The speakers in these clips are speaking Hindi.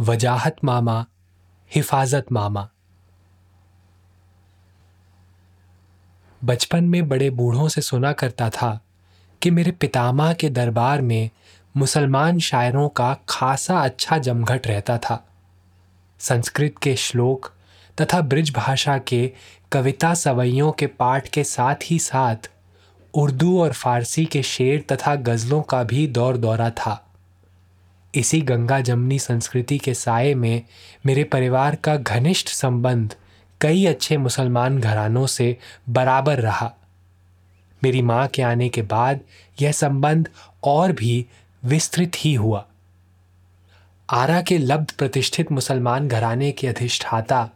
वजाहत मामा, हिफाजत मामा। बचपन में बड़े बूढ़ों से सुना करता था कि मेरे पितामह के दरबार में मुसलमान शायरों का खासा अच्छा जमघट रहता था। संस्कृत के श्लोक तथा ब्रिज भाषा के कविता सवैयों के पाठ के साथ ही साथ उर्दू और फारसी के शेर तथा गज़लों का भी दौर दौरा था। इसी गंगा जमनी संस्कृति के साय में मेरे परिवार का घनिष्ठ संबंध कई अच्छे मुसलमान घरानों से बराबर रहा। मेरी माँ के आने के बाद यह संबंध और भी विस्तृत ही हुआ। आरा के लब्ध प्रतिष्ठित मुसलमान घराने के अधिष्ठाता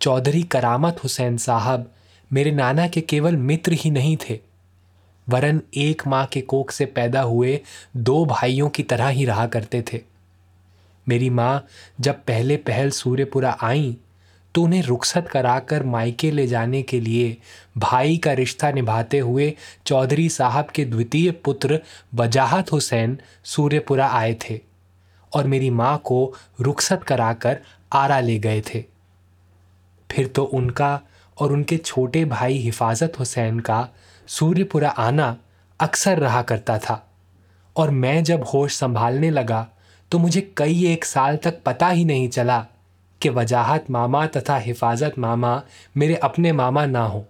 चौधरी करामत हुसैन साहब मेरे नाना के केवल मित्र ही नहीं थे। वरन एक माँ के कोख से पैदा हुए दो भाइयों की तरह ही रहा करते थे। मेरी माँ, जब पहले पहल सूर्यपुरा आई तो उन्हें रुखसत कराकर मायके ले जाने के लिए भाई का रिश्ता निभाते हुए चौधरी साहब के द्वितीय पुत्र वजाहत हुसैन सूर्यपुरा आए थे और मेरी माँ को रुखसत कराकर आरा ले गए थे। फिर तो उनका और उनके छोटे भाई हिफाजत हुसैन का सूर्यपुरा आना अक्सर रहा करता था और मैं जब होश संभालने लगा तो मुझे कई एक साल तक पता ही नहीं चला कि वजाहत मामा तथा हिफाजत मामा मेरे अपने मामा ना हो।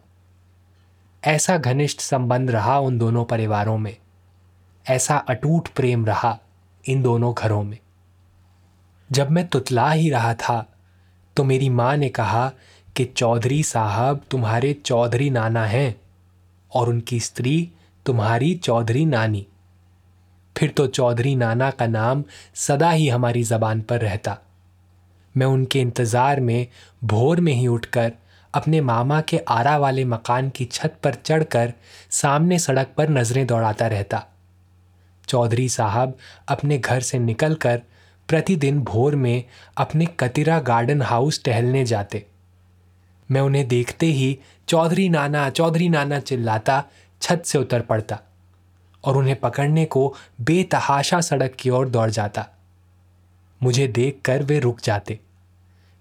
ऐसा घनिष्ठ संबंध रहा उन दोनों परिवारों में। ऐसा अटूट प्रेम रहा इन दोनों घरों में। जब मैं तुतला ही रहा था तो मेरी माँ ने कहा कि चौधरी साहब तुम्हारे चौधरी नाना हैं और उनकी स्त्री तुम्हारी चौधरी नानी। फिर तो चौधरी नाना का नाम सदा ही हमारी जबान पर रहता। मैं उनके इंतज़ार में भोर में ही उठकर अपने मामा के आरा वाले मकान की छत पर चढ़कर सामने सड़क पर नज़रें दौड़ाता रहता। चौधरी साहब अपने घर से निकलकर प्रतिदिन भोर में अपने कतिरा गार्डन हाउस टहलने जाते। मैं उन्हें देखते ही चौधरी नाना चौधरी नाना चिल्लाता, छत से उतर पड़ता। और उन्हें पकड़ने को बेतहाशा सड़क की ओर दौड़ जाता। मुझे देखकर वे रुक जाते।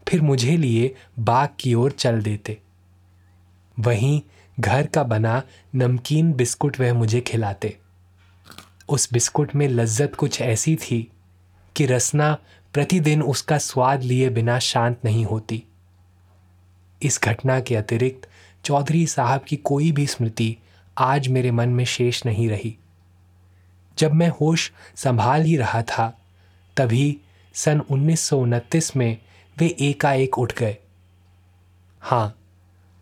फिर मुझे लिए बाग की ओर चल देते। वहीं घर का बना नमकीन बिस्कुट वह मुझे खिलाते। उस बिस्कुट में लज्जत कुछ ऐसी थी कि रसना प्रतिदिन उसका स्वाद लिए बिना शांत नहीं होती। इस घटना के अतिरिक्त चौधरी साहब की कोई भी स्मृति आज मेरे मन में शेष नहीं रही। जब मैं होश संभाल ही रहा था, तभी सन उन्नीस सौ उनतीस में वे एकाएक उठ गए। हाँ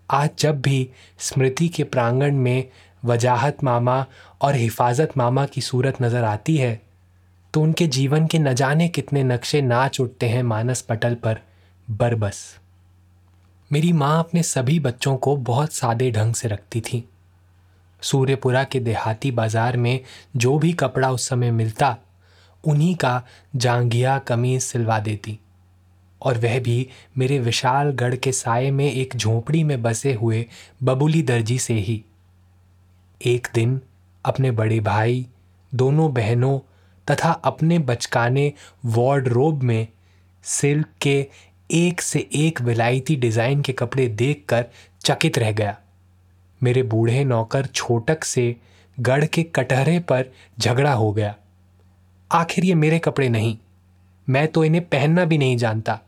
आज जब भी स्मृति के प्रांगण में वजाहत मामा और हिफाजत मामा की सूरत नज़र आती है तो उनके जीवन के न जाने कितने नक्शे नाच उठते हैं मानस पटल पर बरबस। मेरी माँ अपने सभी बच्चों को बहुत सादे ढंग से रखती थी। सूर्यपुरा के देहाती बाज़ार में जो भी कपड़ा उस समय मिलता, उन्हीं का जांगिया कमीज सिलवा देती। और वह भी मेरे विशाल गढ़ के साय में एक झोपड़ी में बसे हुए बबुली दर्जी से ही। एक दिन अपने बड़े भाई, दोनों बहनों तथा अपने बचकाने वार्डरोब में सिल्क के एक से एक विलायती डिज़ाइन के कपड़े देखकर चकित रह गया। मेरे बूढ़े नौकर छोटक से गढ़ के कटहरे पर झगड़ा हो गया। आखिर ये मेरे कपड़े नहीं, मैं तो इन्हें पहनना भी नहीं जानता।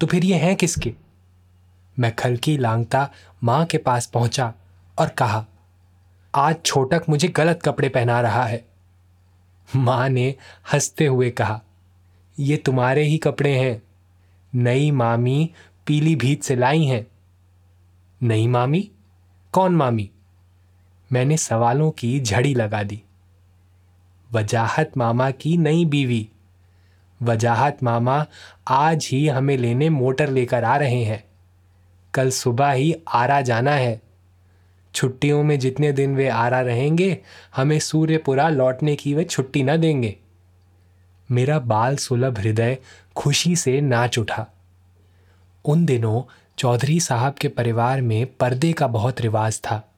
तो फिर ये हैं किसके? मैं खलकी लांगता माँ के पास पहुँचा और कहा, आज छोटक मुझे गलत कपड़े पहना रहा है। माँ ने हँसते हुए कहा, ये तुम्हारे ही कपड़े हैं। नई मामी पीली भीत से लाई हैं। नई मामी? कौन मामी? मैंने सवालों की झड़ी लगा दी। वजाहत मामा की नई बीवी। वजाहत मामा आज ही हमें लेने मोटर लेकर आ रहे हैं। कल सुबह ही आरा जाना है। छुट्टियों में जितने दिन वे आरा रहेंगे, हमें सूर्यपुरा लौटने की वे छुट्टी न देंगे। मेरा बाल सुलभ हृदय खुशी से नाच उठा। उन दिनों चौधरी साहब के परिवार में पर्दे का बहुत रिवाज था।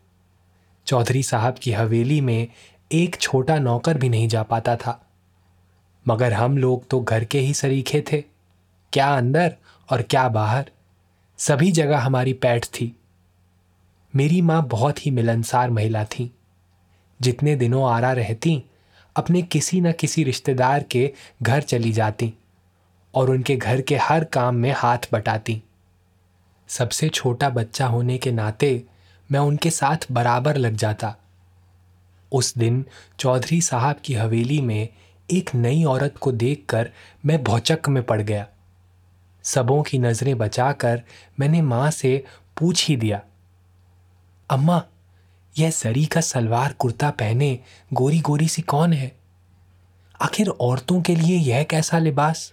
चौधरी साहब की हवेली में एक छोटा नौकर भी नहीं जा पाता था। मगर हम लोग तो घर के ही सरीखे थे। क्या अंदर और क्या बाहर, सभी जगह हमारी पैठ थी। मेरी माँ बहुत ही मिलनसार महिला थी। जितने दिनों आरा रहती, अपने किसी न किसी रिश्तेदार के घर चली जाती और उनके घर के हर काम में हाथ बटाती। सबसे छोटा बच्चा होने के नाते मैं उनके साथ बराबर लग जाता। उस दिन चौधरी साहब की हवेली में एक नई औरत को देखकर मैं भौचक में पड़ गया। सबों की नज़रें बचाकर मैंने माँ से पूछ ही दिया, अम्मा, यह सरी का सलवार कुर्ता पहने गोरी गोरी सी कौन है? आखिर औरतों के लिए यह कैसा लिबास?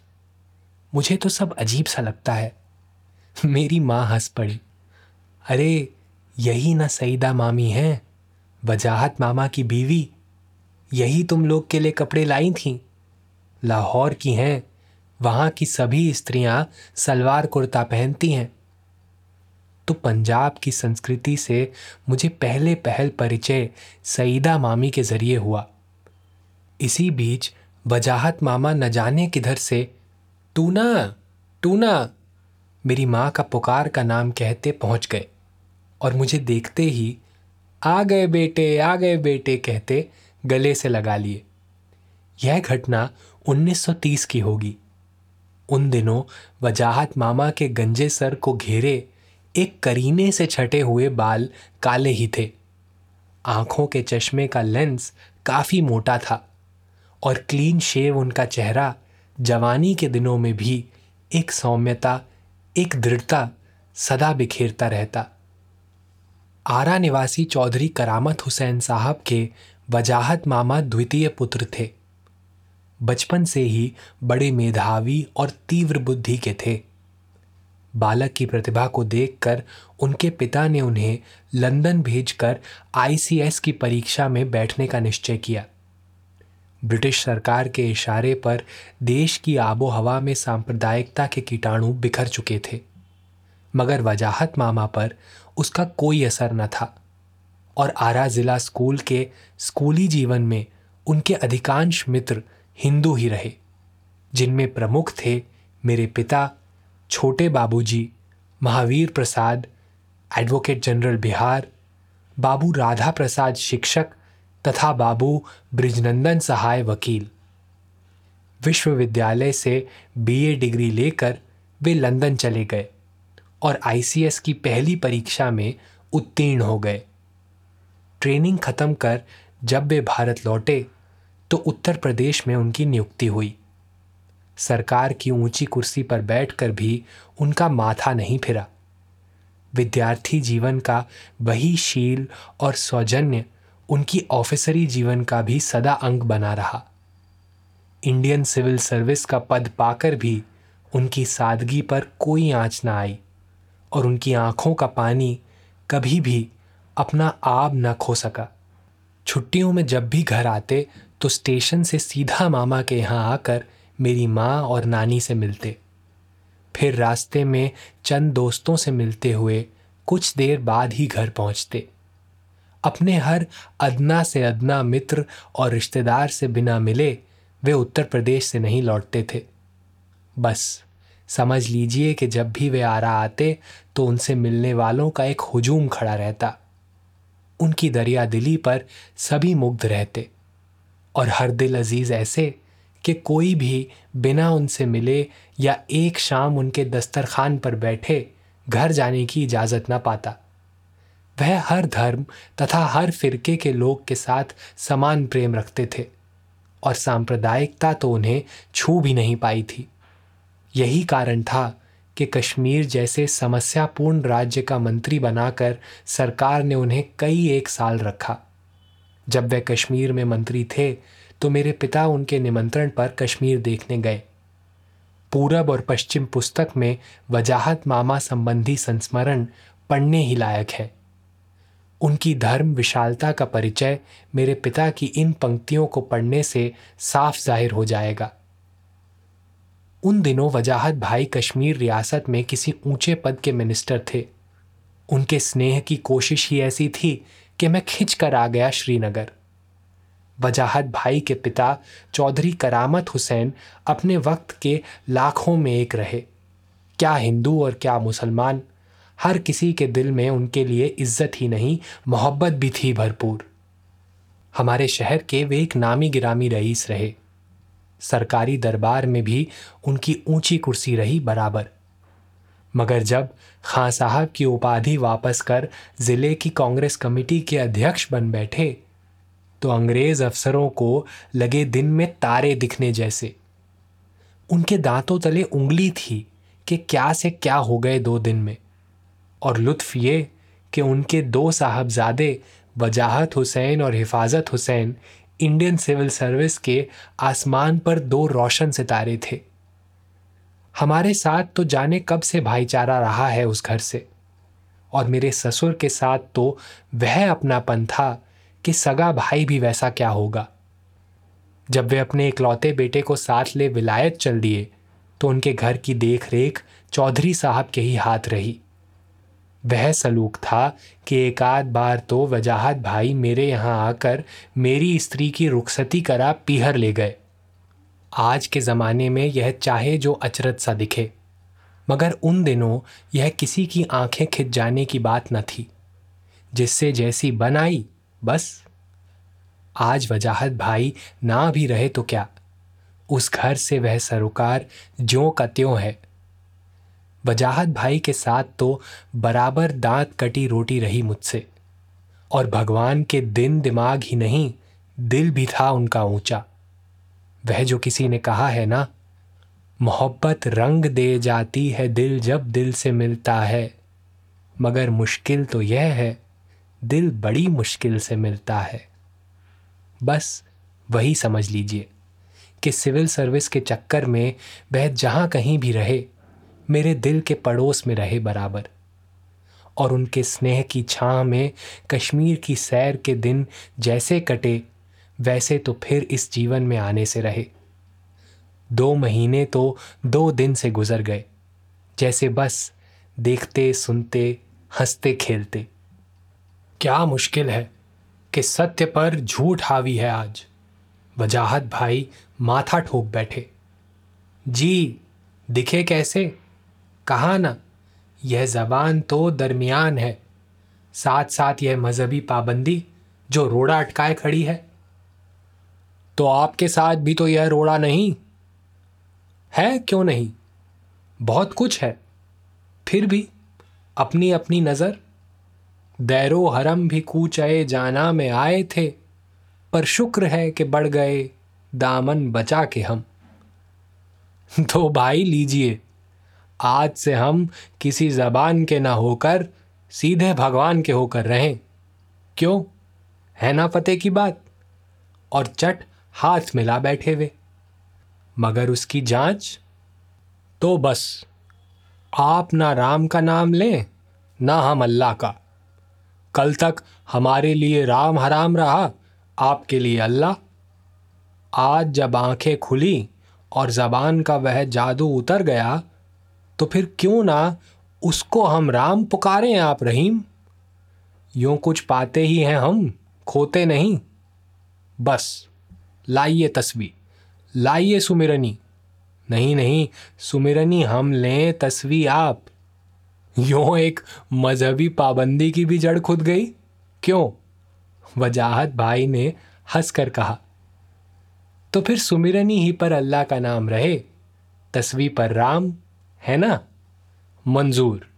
मुझे तो सब अजीब सा लगता है। मेरी माँ हंस पड़ी। अरे, यही ना सईदा मामी हैं, वजाहत मामा की बीवी, यही तुम लोग के लिए कपड़े लाई थी। लाहौर की हैं, वहाँ की सभी स्त्रियाँ सलवार कुर्ता पहनती हैं। तो पंजाब की संस्कृति से मुझे पहले पहल परिचय सईदा मामी के ज़रिए हुआ। इसी बीच वजाहत मामा न जाने किधर से टूना टूना मेरी माँ का पुकार का नाम कहते पहुँच गए और मुझे देखते ही, आ गए बेटे, आ गए बेटे, कहते गले से लगा लिए। यह घटना 1930 की होगी। उन दिनों वजाहत मामा के गंजे सर को घेरे एक करीने से छटे हुए बाल काले ही थे। आँखों के चश्मे का लेंस काफ़ी मोटा था और क्लीन शेव उनका चेहरा जवानी के दिनों में भी एक सौम्यता एक दृढ़ता सदा बिखेरता रहता। आरा निवासी चौधरी करामत हुसैन साहब के वजाहत मामा द्वितीय पुत्र थे। बचपन से ही बड़े मेधावी और तीव्र बुद्धि के थे। बालक की प्रतिभा को देखकर उनके पिता ने उन्हें लंदन भेजकर आईसीएस की परीक्षा में बैठने का निश्चय किया। ब्रिटिश सरकार के इशारे पर देश की आबो हवा में सांप्रदायिकता के कीटाणु बिखर चुके थे। मगर वजाहत मामा पर उसका कोई असर न था और आरा जिला स्कूल के स्कूली जीवन में उनके अधिकांश मित्र हिंदू ही रहे, जिनमें प्रमुख थे मेरे पिता, छोटे बाबूजी, महावीर प्रसाद, एडवोकेट जनरल बिहार, बाबू राधा प्रसाद शिक्षक तथा बाबू ब्रिजनंदन सहाय वकील। विश्वविद्यालय से बीए डिग्री लेकर वे लंदन चले गए और आईसीएस की पहली परीक्षा में उत्तीर्ण हो गए। ट्रेनिंग खत्म कर जब वे भारत लौटे तो उत्तर प्रदेश में उनकी नियुक्ति हुई। सरकार की ऊँची कुर्सी पर बैठकर भी उनका माथा नहीं फिरा। विद्यार्थी जीवन का वही शील और सौजन्य उनकी ऑफिसरी जीवन का भी सदा अंग बना रहा। इंडियन सिविल सर्विस का पद पाकर भी उनकी सादगी पर कोई आँच ना आई और उनकी आँखों का पानी कभी भी अपना आब न खो सका। छुट्टियों में जब भी घर आते तो स्टेशन से सीधा मामा के यहाँ आकर मेरी माँ और नानी से मिलते। फिर रास्ते में चंद दोस्तों से मिलते हुए कुछ देर बाद ही घर पहुँचते। अपने हर अदना से अदना मित्र और रिश्तेदार से बिना मिले वे उत्तर प्रदेश से नहीं लौटते थे। बस, समझ लीजिए कि जब भी वे आ रहा आते तो उनसे मिलने वालों का एक हुजूम खड़ा रहता। उनकी दरिया दिली पर सभी मुग्ध रहते। और हर दिल अज़ीज़ ऐसे कि कोई भी बिना उनसे मिले या एक शाम उनके दस्तरखान पर बैठे घर जाने की इजाज़त ना पाता। वह हर धर्म तथा हर फिरके के लोग के साथ समान प्रेम रखते थे और सांप्रदायिकता तो उन्हें छू भी नहीं पाई थी। यही कारण था कि कश्मीर जैसे समस्यापूर्ण राज्य का मंत्री बनाकर सरकार ने उन्हें कई एक साल रखा। जब वे कश्मीर में मंत्री थे तो मेरे पिता उनके निमंत्रण पर कश्मीर देखने गए। पूरब और पश्चिम पुस्तक में वजाहत मामा संबंधी संस्मरण पढ़ने ही लायक है। उनकी धर्म विशालता का परिचय मेरे पिता की इन पंक्तियों को पढ़ने से साफ़ ज़ाहिर हो जाएगा। उन दिनों वजाहत भाई कश्मीर रियासत में किसी ऊँचे पद के मिनिस्टर थे। उनके स्नेह की कोशिश ही ऐसी थी कि मैं खिंच कर आ गया श्रीनगर। वजाहत भाई के पिता चौधरी करामत हुसैन अपने वक्त के लाखों में एक रहे। क्या हिंदू और क्या मुसलमान हर किसी के दिल में उनके लिए इज़्ज़त ही नहीं, मोहब्बत भी थी भरपूर। हमारे शहर के वे एक नामी गिरामी रईस रहे। सरकारी दरबार में भी उनकी ऊँची कुर्सी रही बराबर। मगर जब खां साहब की उपाधि वापस कर ज़िले की कांग्रेस कमेटी के अध्यक्ष बन बैठे तो अंग्रेज़ अफसरों को लगे दिन में तारे दिखने जैसे। उनके दांतों तले उंगली थी कि क्या से क्या हो गए दो दिन में। और लुत्फ ये कि उनके दो साहबजादे, वजाहत हुसैन और हिफाजत हुसैन, इंडियन सिविल सर्विस के आसमान पर दो रोशन सितारे थे। हमारे साथ तो जाने कब से भाईचारा रहा है उस घर से। और मेरे ससुर के साथ तो वह अपनापन था कि सगा भाई भी वैसा क्या होगा। जब वे अपने इकलौते बेटे को साथ ले विलायत चल दिए तो उनके घर की देख रेख चौधरी साहब के ही हाथ रही। वह सलूक था कि एक आध बार तो वजाहत भाई मेरे यहाँ आकर मेरी स्त्री की रुखसती करा पीहर ले गए। आज के ज़माने में यह चाहे जो अचरत सा दिखे, मगर उन दिनों यह किसी की आँखें खिंच जाने की बात न थी। जिससे जैसी बन आई, बस। आज वजाहत भाई ना भी रहे तो क्या? उस घर से वह सरोकार ज्यों का त्यों है। वजाहत भाई के साथ तो बराबर दांत कटी रोटी रही मुझसे। और भगवान के दिन दिमाग ही नहीं, दिल भी था उनका ऊँचा। वह जो किसी ने कहा है ना, मोहब्बत रंग दे जाती है दिल जब दिल से मिलता है। मगर मुश्किल तो यह है, दिल बड़ी मुश्किल से मिलता है। बस वही समझ लीजिए कि सिविल सर्विस के चक्कर में वह जहाँ कहीं भी रहे मेरे दिल के पड़ोस में रहे बराबर। और उनके स्नेह की छाँ में कश्मीर की सैर के दिन जैसे कटे, वैसे तो फिर इस जीवन में आने से रहे। दो महीने तो दो दिन से गुजर गए, जैसे बस देखते, सुनते, हँसते, खेलते। क्या मुश्किल है कि सत्य पर झूठ हावी है आज। वजाहत भाई माथा ठोक बैठे। जी, दिखे कैसे? कहा ना, यह जबान तो दरमियान है। साथ साथ यह मजहबी पाबंदी जो रोड़ा अटकाए खड़ी है। तो आपके साथ भी तो यह रोड़ा नहीं? है क्यों नहीं? बहुत कुछ है। फिर भी अपनी अपनी नज़र। दैरो हरम भी कूचाए जाना में आए थे, पर शुक्र है कि बढ़ गए दामन बचा के हम। तो भाई लीजिए। आज से हम किसी जबान के ना होकर, सीधे भगवान के होकर रहें। क्यों? है ना पते की बात? और चट हाथ मिला बैठे हुए। मगर उसकी जाँच? तो बस, आप ना राम का नाम लें, ना हम अल्लाह का। कल तक हमारे लिए राम हराम रहा, आपके लिए अल्लाह। आज जब आँखें खुली और जबान का वह जादू उतर गया तो फिर क्यों ना उसको हम राम पुकारें आप रहीम? यूँ कुछ पाते ही हैं हम, खोते नहीं। बस, लाइए तस्वीर, लाइए सुमिरनी। नहीं नहीं, सुमिरनी, हम लें तस्वीर आप। यो एक मजहबी पाबंदी की भी जड़ खुद गई? क्यों? वजाहत भाई ने हंसकर कहा। तो फिर सुमिरनी ही पर अल्लाह का नाम रहे, तस्वीर पर राम है ना? मंजूर।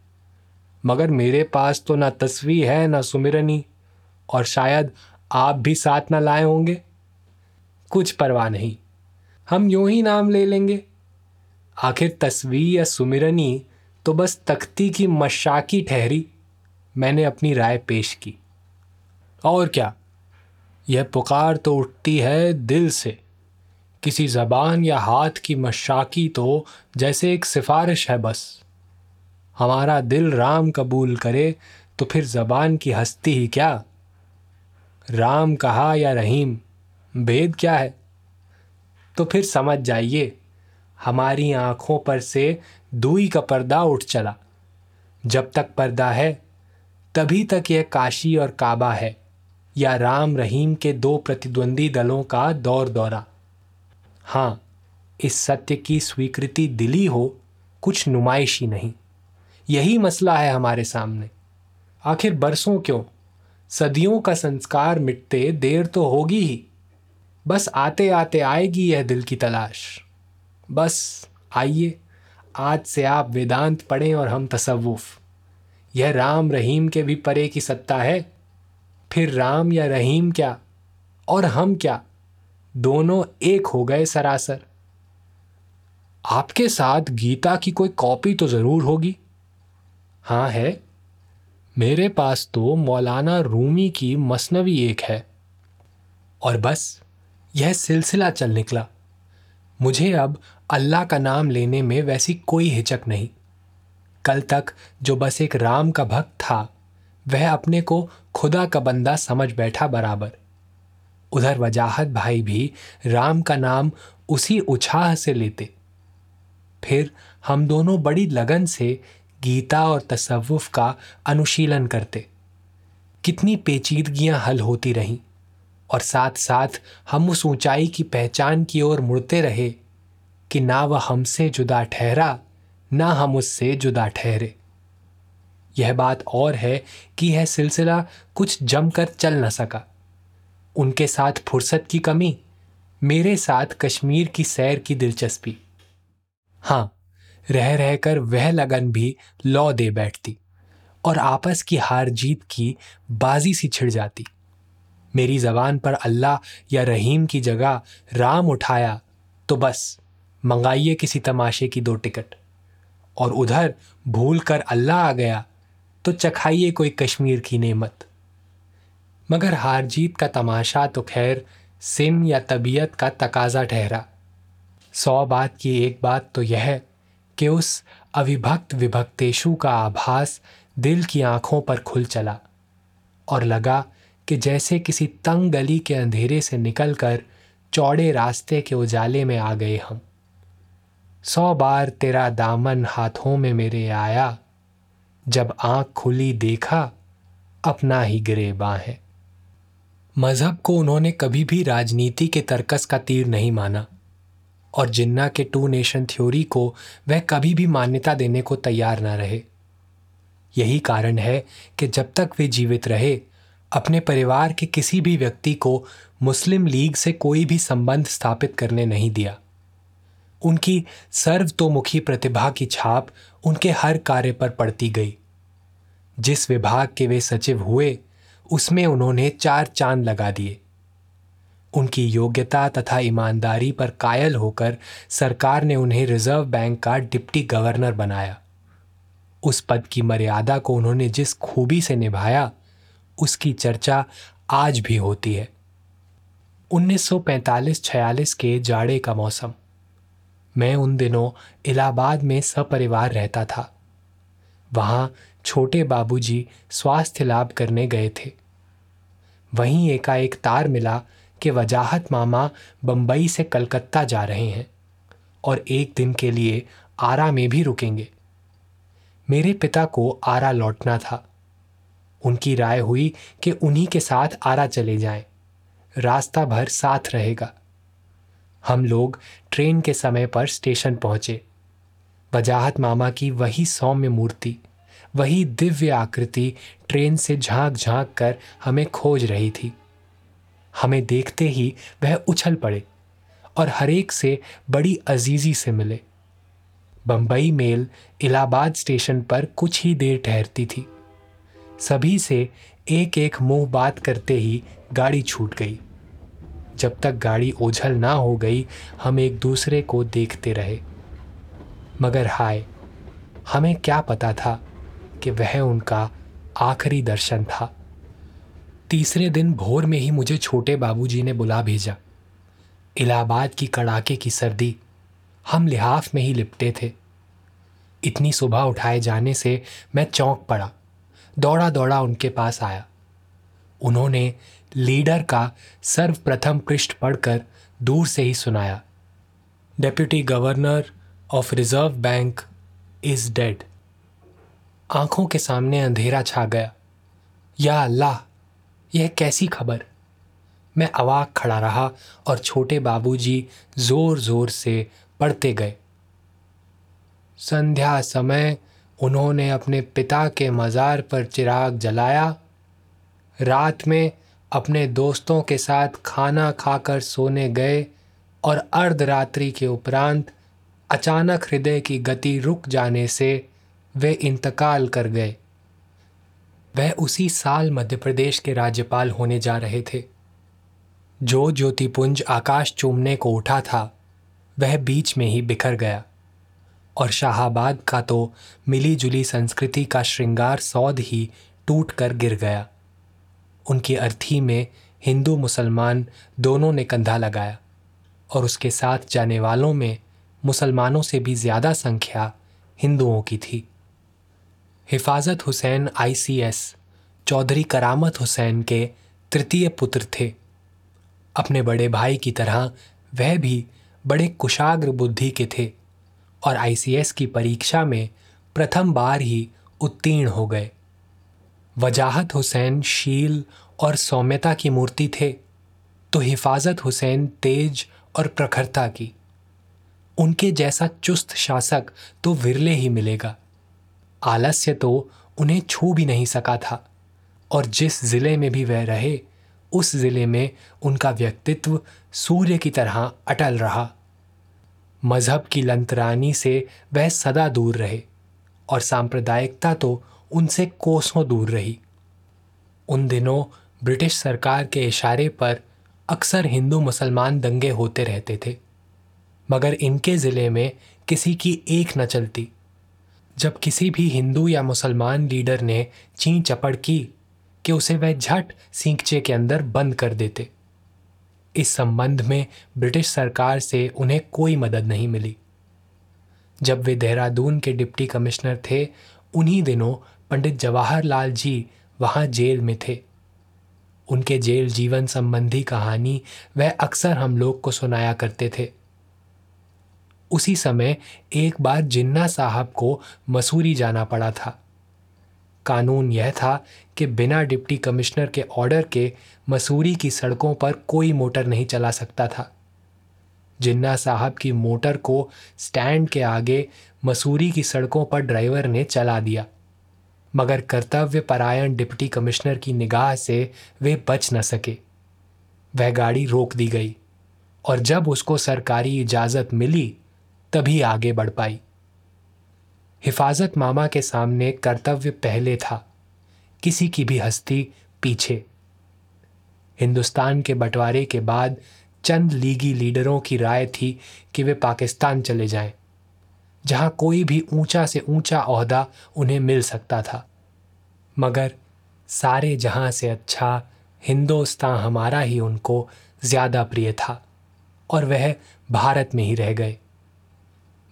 मगर मेरे पास तो ना तस्वीर है, ना सुमिरनी, और शायद आप भी साथ ना लाए होंगे। कुछ परवाह नहीं। हम यूँ ही नाम ले लेंगे। आखिर तस्वीर या सुमिरनी तो बस तख्ती की मशाकी ठहरी। मैंने अपनी राय पेश की। और क्या? यह पुकार तो उठती है दिल से। किसी जबान या हाथ की मशाकी तो जैसे एक सिफारिश है बस। हमारा दिल राम कबूल करे तो फिर जबान की हस्ती ही क्या? राम कहा या रहीम, भेद क्या है? तो फिर समझ जाइए, हमारी आँखों पर से दुई का पर्दा उठ चला। जब तक पर्दा है, तभी तक यह काशी और काबा है, या राम रहीम के दो प्रतिद्वंदी दलों का दौर दौरा हाँ इस सत्य की स्वीकृति दिली हो, कुछ नुमाइशी नहीं। यही मसला है हमारे सामने। आखिर बरसों क्यों? सदियों का संस्कार मिटते देर तो होगी ही। बस आते आते आएगी यह दिल की तलाश। बस, आइए, आज से आप वेदांत पढ़ें और हम तसव्वुफ। यह राम रहीम के भी परे की सत्ता है। फिर राम या रहीम क्या? और हम क्या? दोनों एक हो गए सरासर। आपके साथ गीता की कोई कॉपी तो ज़रूर होगी। हाँ है, मेरे पास तो मौलाना रूमी की मसनवी एक है। और बस, यह सिलसिला चल निकला। मुझे अब अल्लाह का नाम लेने में वैसी कोई हिचक नहीं। कल तक जो बस एक राम का भक्त था, वह अपने को खुदा का बंदा समझ बैठा बराबर। उधर वजाहत भाई भी राम का नाम उसी उछाह से लेते। फिर हम दोनों बड़ी लगन से गीता और तसव्वुफ का अनुशीलन करते। कितनी पेचीदगियाँ हल होती रहीं और साथ साथ हम उस ऊंचाई की पहचान की ओर मुड़ते रहे कि ना वह हमसे जुदा ठहरा, ना हम उससे जुदा ठहरे। यह बात और है कि यह सिलसिला कुछ जमकर चल न सका। उनके साथ फुर्सत की कमी, मेरे साथ कश्मीर की सैर की दिलचस्पी। हाँ रह रहकर वह लगन भी लौ दे बैठती और आपस की हार जीत की बाजी सी छिड़ जाती। मेरी जबान पर अल्लाह या रहीम की जगह राम उठाया तो बस, मंगाइए किसी तमाशे की दो टिकट। और उधर भूल कर अल्लाह आ गया तो चखाइए कोई कश्मीर की नेमत। मगर हार जीत का तमाशा तो खैर सिन या तबीयत का तकाजा ठहरा। सौ बात की एक बात तो यह कि उस अविभक्त विभक्तेशु का आभास दिल की आँखों पर खुल चला और लगा कि जैसे किसी तंग गली के अंधेरे से निकलकर चौड़े रास्ते के उजाले में आ गए हम। सौ बार तेरा दामन हाथों में मेरे आया, जब आँख खुली देखा, अपना ही गिरेबा है मज़हब को उन्होंने कभी भी राजनीति के तर्कस का तीर नहीं माना। और जिन्ना के टू नेशन थ्योरी को वह कभी भी मान्यता देने को तैयार न रहे। यही कारण है कि जब तक वे जीवित रहे, अपने परिवार के किसी भी व्यक्ति को मुस्लिम लीग से कोई भी संबंध स्थापित करने नहीं दिया। उनकी सर्वतोमुखी प्रतिभा की छाप उनके हर कार्य पर पड़ती गई। जिस विभाग के वे सचिव हुए उसमें उन्होंने चार चाँद लगा दिए। उनकी योग्यता तथा ईमानदारी पर कायल होकर सरकार ने उन्हें रिज़र्व बैंक का डिप्टी गवर्नर बनाया। उस पद की मर्यादा को उन्होंने जिस खूबी से निभाया, उसकी चर्चा आज भी होती है। 1945-46 के जाड़े का मौसम। मैं उन दिनों इलाहाबाद में सपरिवार रहता था। वहाँ छोटे बाबूजी स्वास्थ्य लाभ करने गए थे। वहीं एकाएक तार मिला कि वजाहत मामा बंबई से कलकत्ता जा रहे हैं और एक दिन के लिए आरा में भी रुकेंगे। मेरे पिता को आरा लौटना था। उनकी राय हुई कि उन्हीं के साथ आरा चले जाएँ, रास्ता भर साथ रहेगा। हम लोग ट्रेन के समय पर स्टेशन पहुँचे। वजाहत मामा की वही सौम्य मूर्ति। वही दिव्य आकृति ट्रेन से झाँक झाँक कर हमें खोज रही थी। हमें देखते ही वह उछल पड़े और हरेक से बड़ी अजीजी से मिले। बंबई मेल इलाहाबाद स्टेशन पर कुछ ही देर ठहरती थी। सभी से एक एक मुँह बात करते ही गाड़ी छूट गई। जब तक गाड़ी ओझल ना हो गई, हम एक दूसरे को देखते रहे। मगर हाय, हमें क्या पता था कि वह उनका आखिरी दर्शन था। तीसरे दिन भोर में ही मुझे छोटे बाबूजी ने बुला भेजा। इलाहाबाद की कड़ाके की सर्दी हम लिहाफ में ही लिपटे थे। इतनी सुबह उठाए जाने से मैं चौंक पड़ा। दौड़ा दौड़ा उनके पास आया। उन्होंने लीडर का सर्वप्रथम पृष्ठ पढ़कर दूर से ही सुनाया deputy governor of reserve bank is dead आँखों के सामने अंधेरा छा गया। या अल्लाह, यह कैसी खबर? मैं अवाक खड़ा रहा और छोटे बाबूजी ज़ोर ज़ोर से पढ़ते गए। संध्या समय उन्होंने अपने पिता के मज़ार पर चिराग जलाया। रात में अपने दोस्तों के साथ खाना खाकर सोने गए और अर्धरात्रि के उपरांत अचानक हृदय की गति रुक जाने से वे इंतकाल कर गए। वह उसी साल मध्य प्रदेश के राज्यपाल होने जा रहे थे। जो ज्योतिपुंज आकाश चूमने को उठा था, वह बीच में ही बिखर गया। और शाहाबाद का तो मिली जुली संस्कृति का श्रृंगार सौद ही टूट कर गिर गया। उनकी अर्थी में हिंदू मुसलमान दोनों ने कंधा लगाया और उसके साथ जाने वालों में मुसलमानों से भी ज़्यादा संख्या हिंदुओं की थी। हिफाजत हुसैन आईसीएस, चौधरी करामत हुसैन के तृतीय पुत्र थे। अपने बड़े भाई की तरह वह भी बड़े कुशाग्र बुद्धि के थे और आईसीएस की परीक्षा में प्रथम बार ही उत्तीर्ण हो गए। वजाहत हुसैन शील और सौम्यता की मूर्ति थे तो हिफाजत हुसैन तेज और प्रखरता की। उनके जैसा चुस्त शासक तो विरले ही मिलेगा। आलस्य तो उन्हें छू भी नहीं सका था, और जिस ज़िले में भी वह रहे, उस ज़िले में उनका व्यक्तित्व सूर्य की तरह अटल रहा। मज़हब की लंतरानी से वह सदा दूर रहे, और सांप्रदायिकता तो उनसे कोसों दूर रही। उन दिनों ब्रिटिश सरकार के इशारे पर अक्सर हिंदू मुसलमान दंगे होते रहते थे, मगर इनके ज़िले में किसी की एक न चलती। जब किसी भी हिंदू या मुसलमान लीडर ने ची चपड़ की कि उसे वह झट सींचे के अंदर बंद कर देते। इस संबंध में ब्रिटिश सरकार से उन्हें कोई मदद नहीं मिली। जब वे देहरादून के डिप्टी कमिश्नर थे, उन्हीं दिनों पंडित जवाहरलाल जी वहाँ जेल में थे। उनके जेल जीवन संबंधी कहानी वह अक्सर हम लोग को सुनाया करते थे। उसी समय एक बार जिन्ना साहब को मसूरी जाना पड़ा था। कानून यह था कि बिना डिप्टी कमिश्नर के ऑर्डर के मसूरी की सड़कों पर कोई मोटर नहीं चला सकता था। जिन्ना साहब की मोटर को स्टैंड के आगे मसूरी की सड़कों पर ड्राइवर ने चला दिया। मगर कर्तव्य परायण डिप्टी कमिश्नर की निगाह से वे बच न सके। वह गाड़ी रोक दी गई और जब उसको सरकारी इजाज़त मिली तभी आगे बढ़ पाई। हिफाजत मामा के सामने कर्तव्य पहले था किसी की भी हस्ती पीछे। हिंदुस्तान के बंटवारे के बाद चंद लीगी लीडरों की राय थी कि वे पाकिस्तान चले जाएँ, जहाँ कोई भी ऊँचा से ऊँचा ओहदा उन्हें मिल सकता था। मगर सारे जहाँ से अच्छा हिंदुस्तान हमारा ही उनको ज़्यादा प्रिय था और वह भारत में ही रह गए।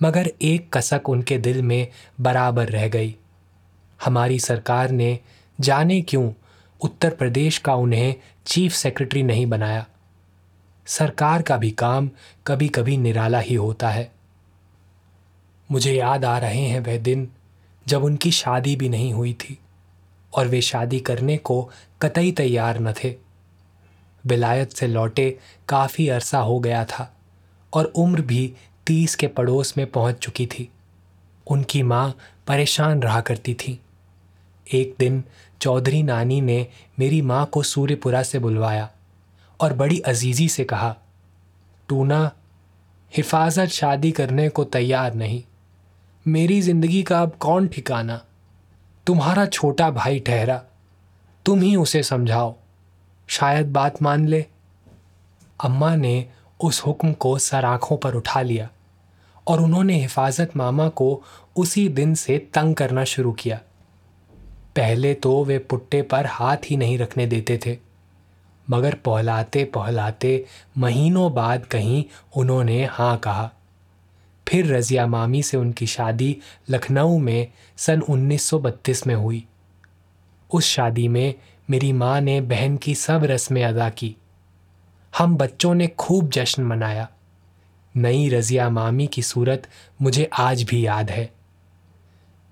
मगर एक कसक उनके दिल में बराबर रह गई। हमारी सरकार ने जाने क्यों उत्तर प्रदेश का उन्हें चीफ सेक्रेटरी नहीं बनाया? सरकार का भी काम कभी कभी निराला ही होता है। मुझे याद आ रहे हैं वह दिन जब उनकी शादी भी नहीं हुई थी और वे शादी करने को कतई तैयार न थे। विलायत से लौटे काफ़ी अरसा हो गया था और उम्र भी तीस के पड़ोस में पहुँच चुकी थी। उनकी माँ परेशान रहा करती थी। एक दिन चौधरी नानी ने मेरी माँ को सूर्यपुरा से बुलवाया और बड़ी अजीज़ी से कहा टूना हिफाजत शादी करने को तैयार नहीं। मेरी ज़िंदगी का अब कौन ठिकाना? तुम्हारा छोटा भाई ठहरा। तुम ही उसे समझाओ। शायद बात मान ले। अम्मा ने उस हुक्म को सर पर उठा लिया। और उन्होंने हिफाजत मामा को उसी दिन से तंग करना शुरू किया। पहले तो वे पुट्टे पर हाथ ही नहीं रखने देते थे, मगर पहलाते पहलाते महीनों बाद कहीं उन्होंने हाँ कहा। फिर रज़िया मामी से उनकी शादी लखनऊ में सन 1932 में हुई। उस शादी में मेरी माँ ने बहन की सब रस्में अदा की। हम बच्चों ने खूब जश्न मनाया। नई रज़िया मामी की सूरत मुझे आज भी याद है।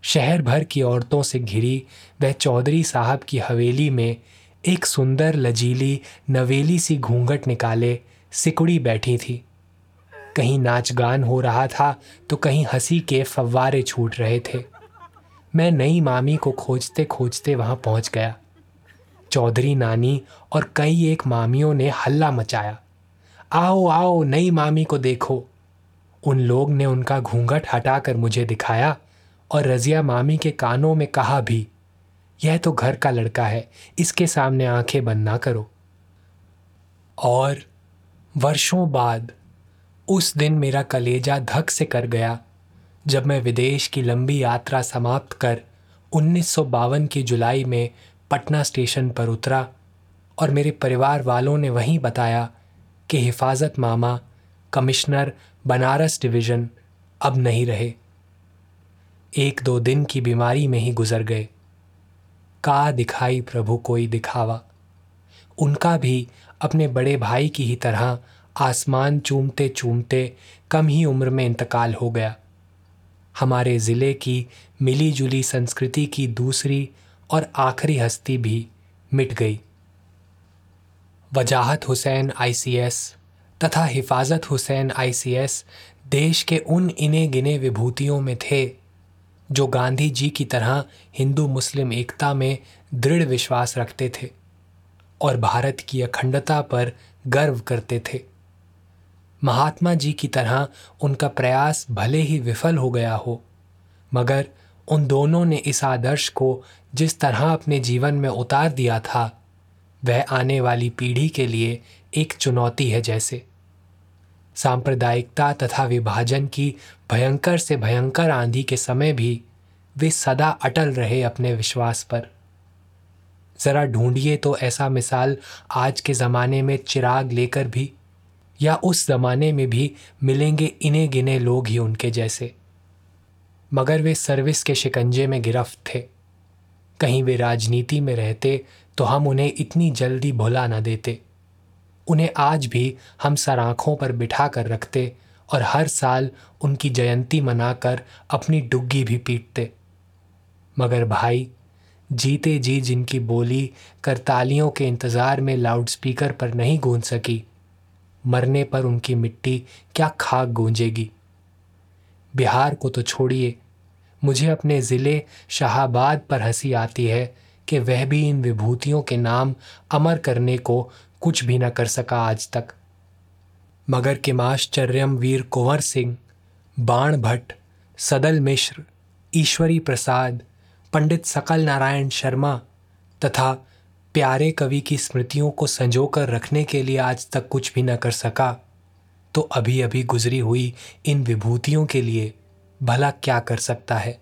शहर भर की औरतों से घिरी वह चौधरी साहब की हवेली में एक सुंदर लजीली, नवेली सी घूंघट निकाले सिकुड़ी बैठी थी। कहीं नाच गान हो रहा था तो कहीं हँसी के फव्वारे छूट रहे थे। मैं नई मामी को खोजते खोजते वहाँ पहुँच गया। चौधरी, नानी और कई एक मामियों ने हल्ला मचाया। आओ आओ, नई मामी को देखो। उन लोग ने उनका घूंघट हटाकर मुझे दिखाया और रजिया मामी के कानों में कहा भी, यह तो घर का लड़का है, इसके सामने आँखें बंद ना करो। और वर्षों बाद, उस दिन मेरा कलेजा धक से कर गया, जब मैं विदेश की लंबी यात्रा समाप्त कर उन्नीस की जुलाई में पटना स्टेशन पर उतरा और मेरे परिवार वालों ने वहीं बताया कि हिफाजत मामा कमिश्नर बनारस डिवीज़न अब नहीं रहे। एक दो दिन की बीमारी में ही गुजर गए। का दिखाई प्रभु कोई दिखावा। उनका भी अपने बड़े भाई की ही तरह आसमान चूमते चूमते कम ही उम्र में इंतकाल हो गया। हमारे ज़िले की मिली जुली संस्कृति की दूसरी और आखिरी हस्ती भी मिट गई। वजाहत हुसैन आईसीएस तथा हिफाजत हुसैन आईसीएस देश के उन इने गिने विभूतियों में थे, जो गांधी जी की तरह हिंदू मुस्लिम एकता में दृढ़ विश्वास रखते थे और भारत की अखंडता पर गर्व करते थे। महात्मा जी की तरह उनका प्रयास भले ही विफल हो गया हो, मगर उन दोनों ने इस आदर्श को जिस तरह अपने जीवन में उतार दिया था वह आने वाली पीढ़ी के लिए एक चुनौती है जैसे। सांप्रदायिकता तथा विभाजन की भयंकर से भयंकर आंधी के समय भी वे सदा अटल रहे अपने विश्वास पर। जरा ढूंढिए तो ऐसा मिसाल आज के ज़माने में चिराग लेकर भी या उस ज़माने में भी मिलेंगे इने गिने लोग ही उनके जैसे। मगर वे सर्विस के शिकंजे में गिरफ्त थे। कहीं वे राजनीति में रहते तो हम उन्हें इतनी जल्दी भुला ना देते। उन्हें आज भी हम सर आँखों पर बिठा कर रखते और हर साल उनकी जयंती मनाकर अपनी डुग्गी भी पीटते। मगर भाई, जीते जी जिनकी बोली करतालियों के इंतज़ार में लाउडस्पीकर पर नहीं गूंज सकी, मरने पर उनकी मिट्टी क्या खाक गूंजेगी। बिहार को तो छोड़िए, मुझे अपने ज़िले शाहाबाद पर हँसी आती है कि वह भी इन विभूतियों के नाम अमर करने को कुछ भी न कर सका आज तक। मगर किमाश्चर्यम वीर कुंवर सिंह बाण भट्ट सदल मिश्र, ईश्वरी प्रसाद, पंडित सकल नारायण शर्मा तथा प्यारे कवि की स्मृतियों को संजोकर रखने के लिए आज तक कुछ भी न कर सका तो अभी अभी गुजरी हुई इन विभूतियों के लिए भला क्या कर सकता है?